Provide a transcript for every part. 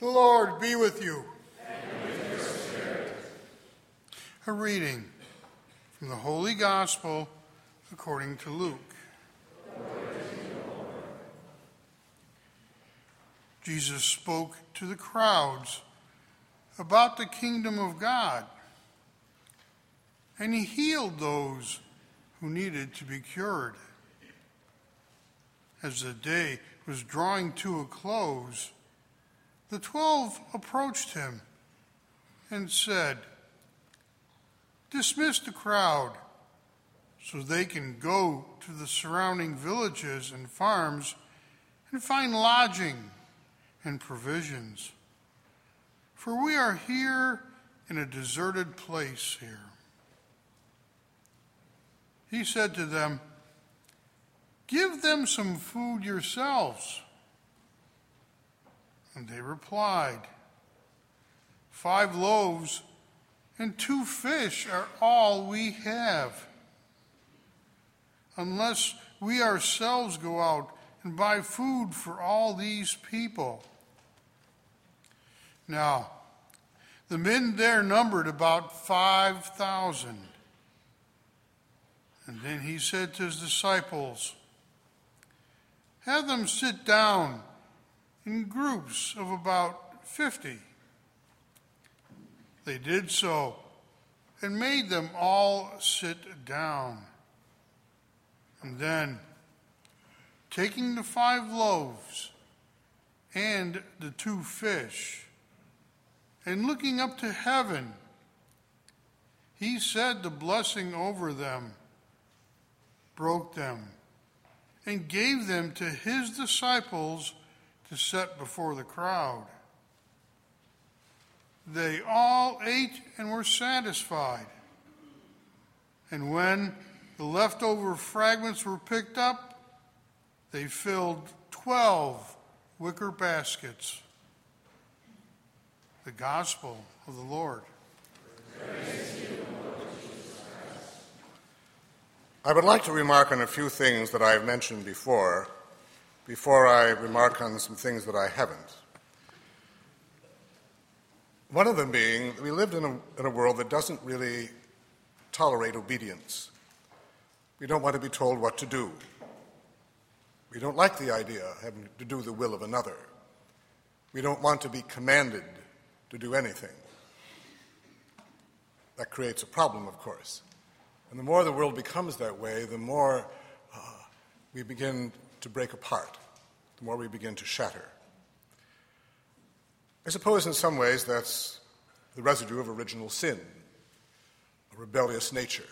The Lord be with you. A reading from the Holy Gospel according to Luke. Jesus spoke to the crowds about the kingdom of God, and he healed those who needed to be cured. As the day was drawing to a close, the twelve approached him and said, Dismiss the crowd so they can go to the surrounding villages and farms and find lodging and provisions. For we are here in a deserted place here. He said to them, Give them some food yourselves. And they replied, Five loaves and two fish are all we have. Unless we ourselves go out and buy food for all these people. Now, the men there numbered about 5,000. And then he said to his disciples, Have them sit down in groups of about 50. They did so and made them all sit down. And then, taking the five loaves and the two fish, and looking up to heaven, he said the blessing over them, broke them, and gave them to his disciples set before the crowd. They all ate and were satisfied. And when the leftover fragments were picked up, they filled 12 wicker baskets. The Gospel of the Lord. I would like to remark on a few things that I have mentioned before, before I remark on some things that I haven't. One of them being, we lived in a, in a world that doesn't really tolerate obedience. We don't want to be told what to do. We don't like the idea of having to do the will of another. We don't want to be commanded to do anything. That creates a problem, of course. And the more the world becomes that way, the more uh, we begin to break apart, the more we begin to shatter. I suppose in some ways that's the residue of original sin, a rebellious nature.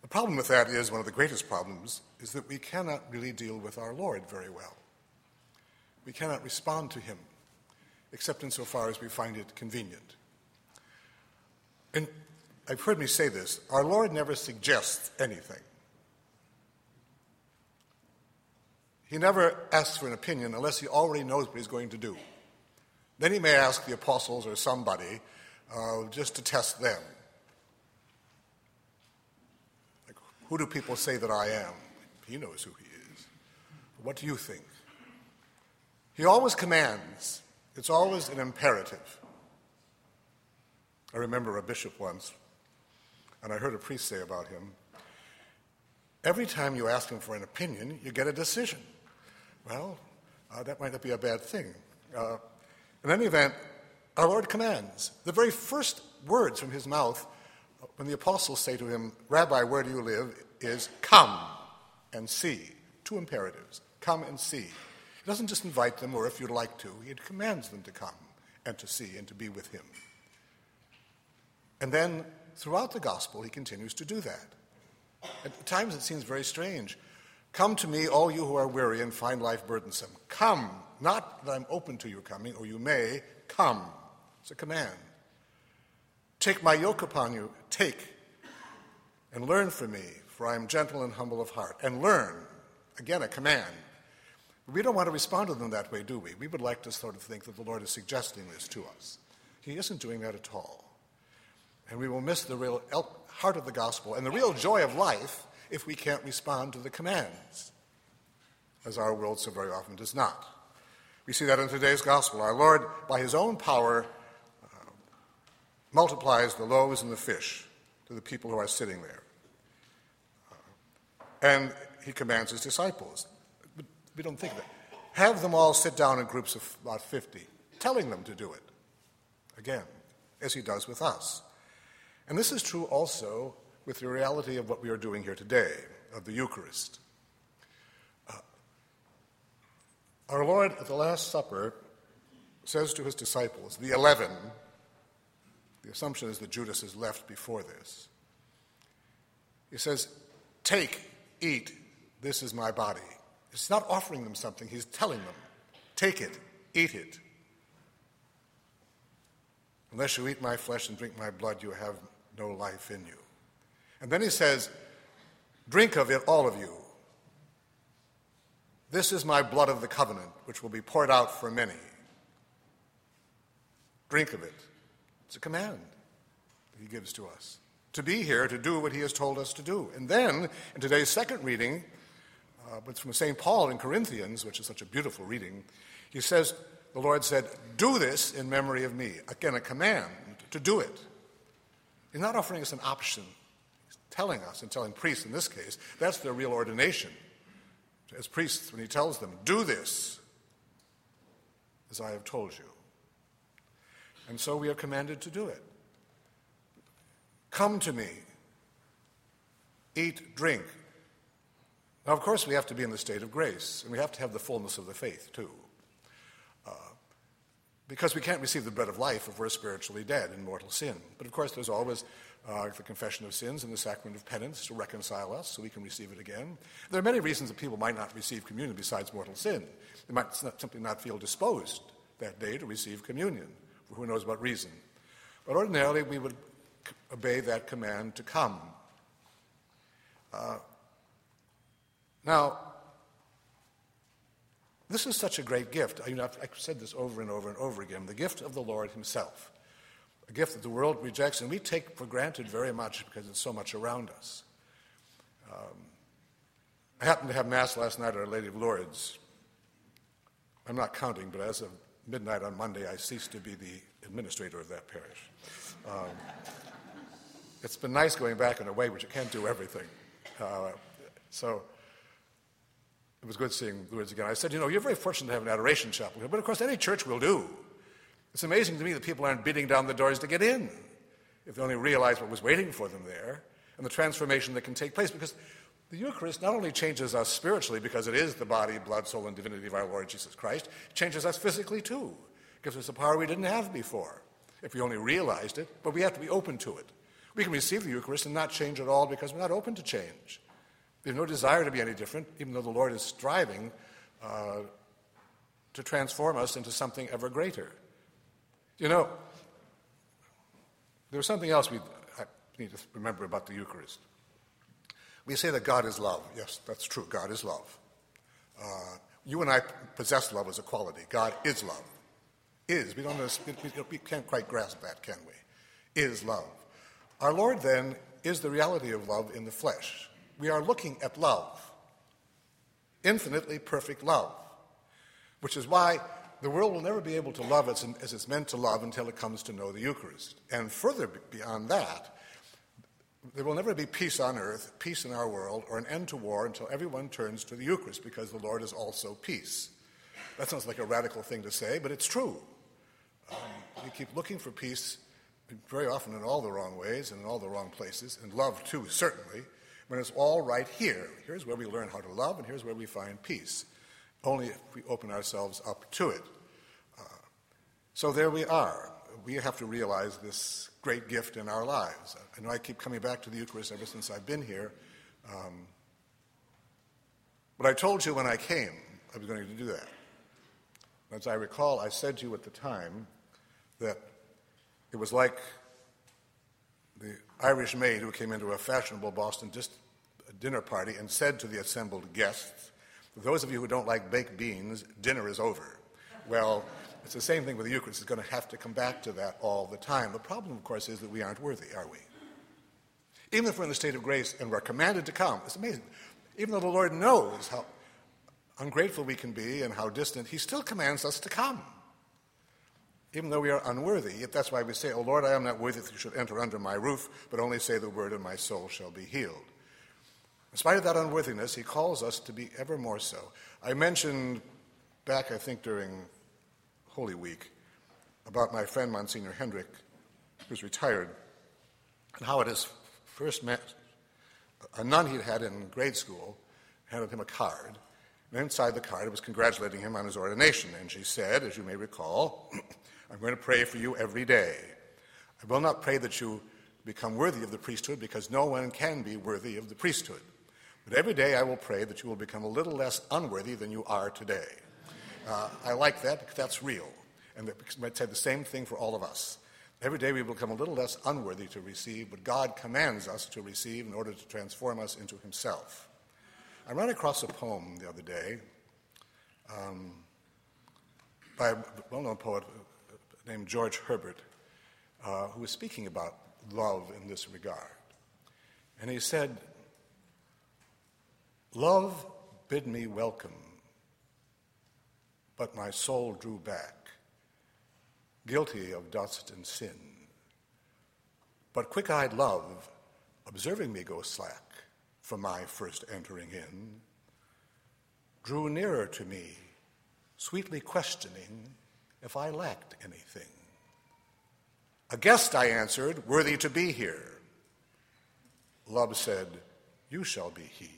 The problem with that is one of the greatest problems is that we cannot really deal with our Lord very well. We cannot respond to him except insofar as we find it convenient. And I've heard me say this our Lord never suggests anything. He never asks for an opinion unless he already knows what he's going to do. Then he may ask the apostles or somebody uh, just to test them. Like, who do people say that I am? He knows who he is. What do you think? He always commands, it's always an imperative. I remember a bishop once, and I heard a priest say about him every time you ask him for an opinion, you get a decision. Well, uh, that might not be a bad thing. Uh, in any event, our Lord commands. The very first words from his mouth when the apostles say to him, Rabbi, where do you live? is come and see. Two imperatives come and see. He doesn't just invite them or if you'd like to, he commands them to come and to see and to be with him. And then throughout the gospel, he continues to do that. At times it seems very strange. Come to me, all you who are weary and find life burdensome. Come, not that I'm open to your coming, or you may, come. It's a command. Take my yoke upon you, take, and learn from me, for I am gentle and humble of heart. And learn, again, a command. We don't want to respond to them that way, do we? We would like to sort of think that the Lord is suggesting this to us. He isn't doing that at all. And we will miss the real heart of the gospel and the real joy of life if we can't respond to the commands, as our world so very often does not. We see that in today's gospel. Our Lord, by his own power, uh, multiplies the loaves and the fish to the people who are sitting there. Uh, and he commands his disciples. But we don't think of that. Have them all sit down in groups of about 50, telling them to do it. Again, as he does with us. And this is true also with the reality of what we are doing here today, of the Eucharist. Uh, our Lord at the Last Supper says to his disciples, the eleven, the assumption is that Judas is left before this. He says, Take, eat, this is my body. It's not offering them something, he's telling them, Take it, eat it. Unless you eat my flesh and drink my blood, you have no life in you. And then he says, Drink of it, all of you. This is my blood of the covenant, which will be poured out for many. Drink of it. It's a command that he gives to us to be here to do what he has told us to do. And then, in today's second reading, uh, but from St. Paul in Corinthians, which is such a beautiful reading, he says, The Lord said, Do this in memory of me. Again, a command to do it. He's not offering us an option. Telling us, and telling priests in this case, that's their real ordination. As priests, when he tells them, Do this as I have told you. And so we are commanded to do it. Come to me, eat, drink. Now, of course, we have to be in the state of grace, and we have to have the fullness of the faith, too. Uh, because we can't receive the bread of life if we're spiritually dead in mortal sin. But of course, there's always uh, the confession of sins and the sacrament of penance to reconcile us so we can receive it again. There are many reasons that people might not receive communion besides mortal sin. They might simply not feel disposed that day to receive communion for who knows what reason. But ordinarily, we would obey that command to come. Uh, now, this is such a great gift. I, I've said this over and over and over again the gift of the Lord Himself, a gift that the world rejects and we take for granted very much because it's so much around us. Um, I happened to have Mass last night at Our Lady of Lourdes. I'm not counting, but as of midnight on Monday, I ceased to be the administrator of that parish. Um, it's been nice going back in a way, but you can't do everything. Uh, so it was good seeing Lourdes again. I said, you know, you're very fortunate to have an adoration chapel here, but of course, any church will do. It's amazing to me that people aren't beating down the doors to get in if they only realized what was waiting for them there and the transformation that can take place. Because the Eucharist not only changes us spiritually because it is the body, blood, soul, and divinity of our Lord Jesus Christ, it changes us physically too. It gives us a power we didn't have before if we only realized it, but we have to be open to it. We can receive the Eucharist and not change at all because we're not open to change. We have no desire to be any different, even though the Lord is striving uh, to transform us into something ever greater. You know, there's something else we need to remember about the Eucharist. We say that God is love. Yes, that's true. God is love. Uh, you and I possess love as a quality. God is love. Is. We, don't, we can't quite grasp that, can we? Is love. Our Lord, then, is the reality of love in the flesh. We are looking at love, infinitely perfect love, which is why the world will never be able to love as, it's meant to love until it comes to know the Eucharist. And further beyond that, there will never be peace on earth, peace in our world, or an end to war until everyone turns to the Eucharist because the Lord is also peace. That sounds like a radical thing to say, but it's true. Um, we keep looking for peace very often in all the wrong ways and in all the wrong places, and love too, certainly, when it's all right here. Here's where we learn how to love, and here's where we find peace. Only if we open ourselves up to it. Uh, so there we are. We have to realize this great gift in our lives. I know I keep coming back to the Eucharist ever since I've been here. Um, but I told you when I came I was going to do that. As I recall, I said to you at the time that it was like the Irish maid who came into a fashionable Boston dis- dinner party and said to the assembled guests, those of you who don't like baked beans, dinner is over. Well, it's the same thing with the Eucharist. It's going to have to come back to that all the time. The problem, of course, is that we aren't worthy, are we? Even if we're in the state of grace and we're commanded to come, it's amazing. Even though the Lord knows how ungrateful we can be and how distant, He still commands us to come. Even though we are unworthy, yet that's why we say, Oh Lord, I am not worthy that you should enter under my roof, but only say the word, and my soul shall be healed. In spite of that unworthiness, He calls us to be ever more so. I mentioned back, I think, during Holy Week, about my friend Monsignor Hendrick, who's retired, and how at his first met, a nun he'd had in grade school handed him a card. And inside the card, it was congratulating him on his ordination. And she said, as you may recall, I'm going to pray for you every day. I will not pray that you become worthy of the priesthood because no one can be worthy of the priesthood. But every day I will pray that you will become a little less unworthy than you are today. Uh, I like that because that's real. And that might say the same thing for all of us. Every day we become a little less unworthy to receive what God commands us to receive in order to transform us into Himself. I ran across a poem the other day um, by a well known poet named George Herbert, uh, who was speaking about love in this regard. And he said, Love bid me welcome, but my soul drew back, guilty of dust and sin. But quick eyed love, observing me go slack from my first entering in, drew nearer to me, sweetly questioning if I lacked anything. A guest, I answered, worthy to be here. Love said, You shall be he.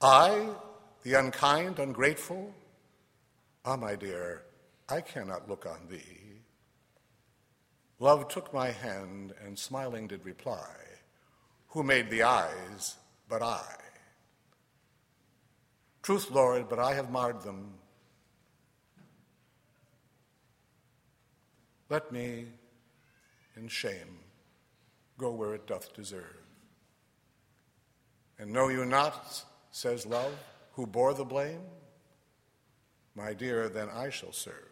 I, the unkind, ungrateful? Ah, my dear, I cannot look on thee. Love took my hand and smiling did reply, Who made the eyes but I? Truth, Lord, but I have marred them Let me, in shame, go where it doth deserve. And know you not, says love, who bore the blame? My dear, then I shall serve.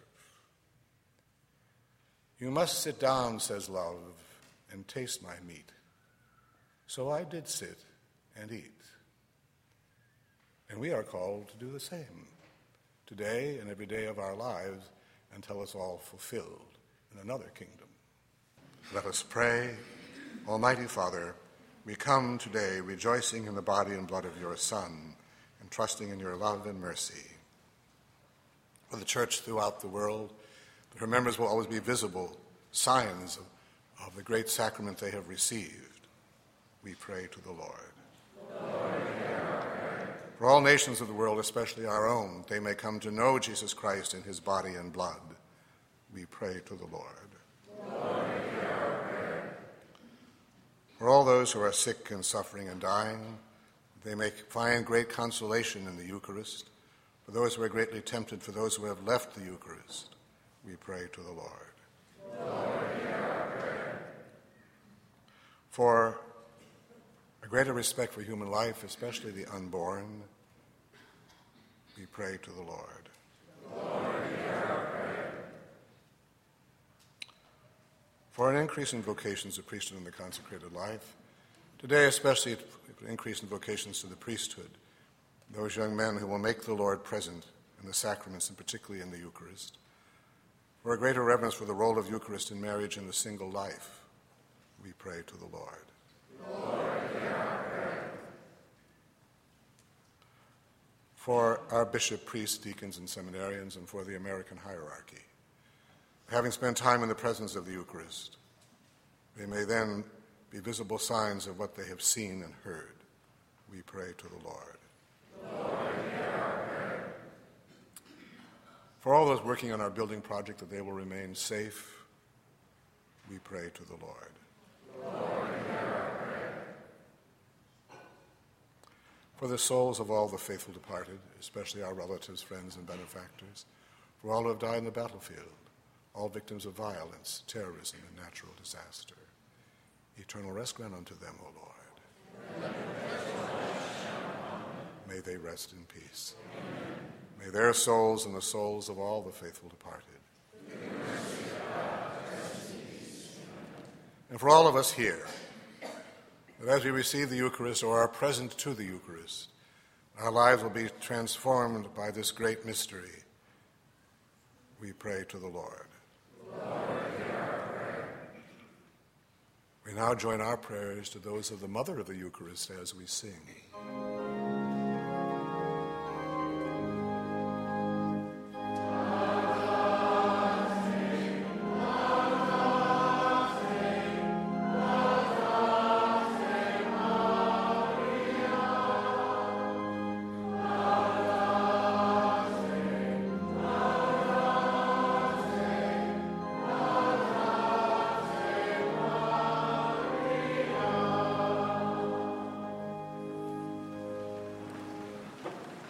You must sit down, says love, and taste my meat. So I did sit and eat. And we are called to do the same today and every day of our lives until it's all fulfilled in another kingdom. Let us pray. Almighty Father, we come today rejoicing in the body and blood of your Son and trusting in your love and mercy. For the church throughout the world, her members will always be visible signs of, of the great sacrament they have received. We pray to the Lord. Lord For all nations of the world, especially our own, they may come to know Jesus Christ in his body and blood we pray to the Lord. Lord For all those who are sick and suffering and dying, they may find great consolation in the Eucharist. For those who are greatly tempted, for those who have left the Eucharist, we pray to the Lord. Lord for a greater respect for human life, especially the unborn, we pray to the Lord. Lord for an increase in vocations of priesthood and the consecrated life. Today, especially, an increase in vocations to the priesthood. Those young men who will make the Lord present in the sacraments and particularly in the Eucharist. For a greater reverence for the role of Eucharist in marriage and the single life, we pray to the Lord. Lord for our bishop, priests, deacons, and seminarians, and for the American hierarchy having spent time in the presence of the Eucharist, they may then be visible signs of what they have seen and heard. We pray to the Lord. For all those working on our building project, that they will remain safe, we pray to the Lord. Lord for the souls of all the faithful departed, especially our relatives, friends, and benefactors, for all who have died in the battlefield, all victims of violence, terrorism, and natural disaster. Eternal rest grant unto them, O Lord. May they rest in peace. May their souls and the souls of all the faithful departed. And for all of us here, that as we receive the Eucharist or are present to the Eucharist, Our lives will be transformed by this great mystery. We pray to the Lord. We now join our prayers to those of the Mother of the Eucharist as we sing.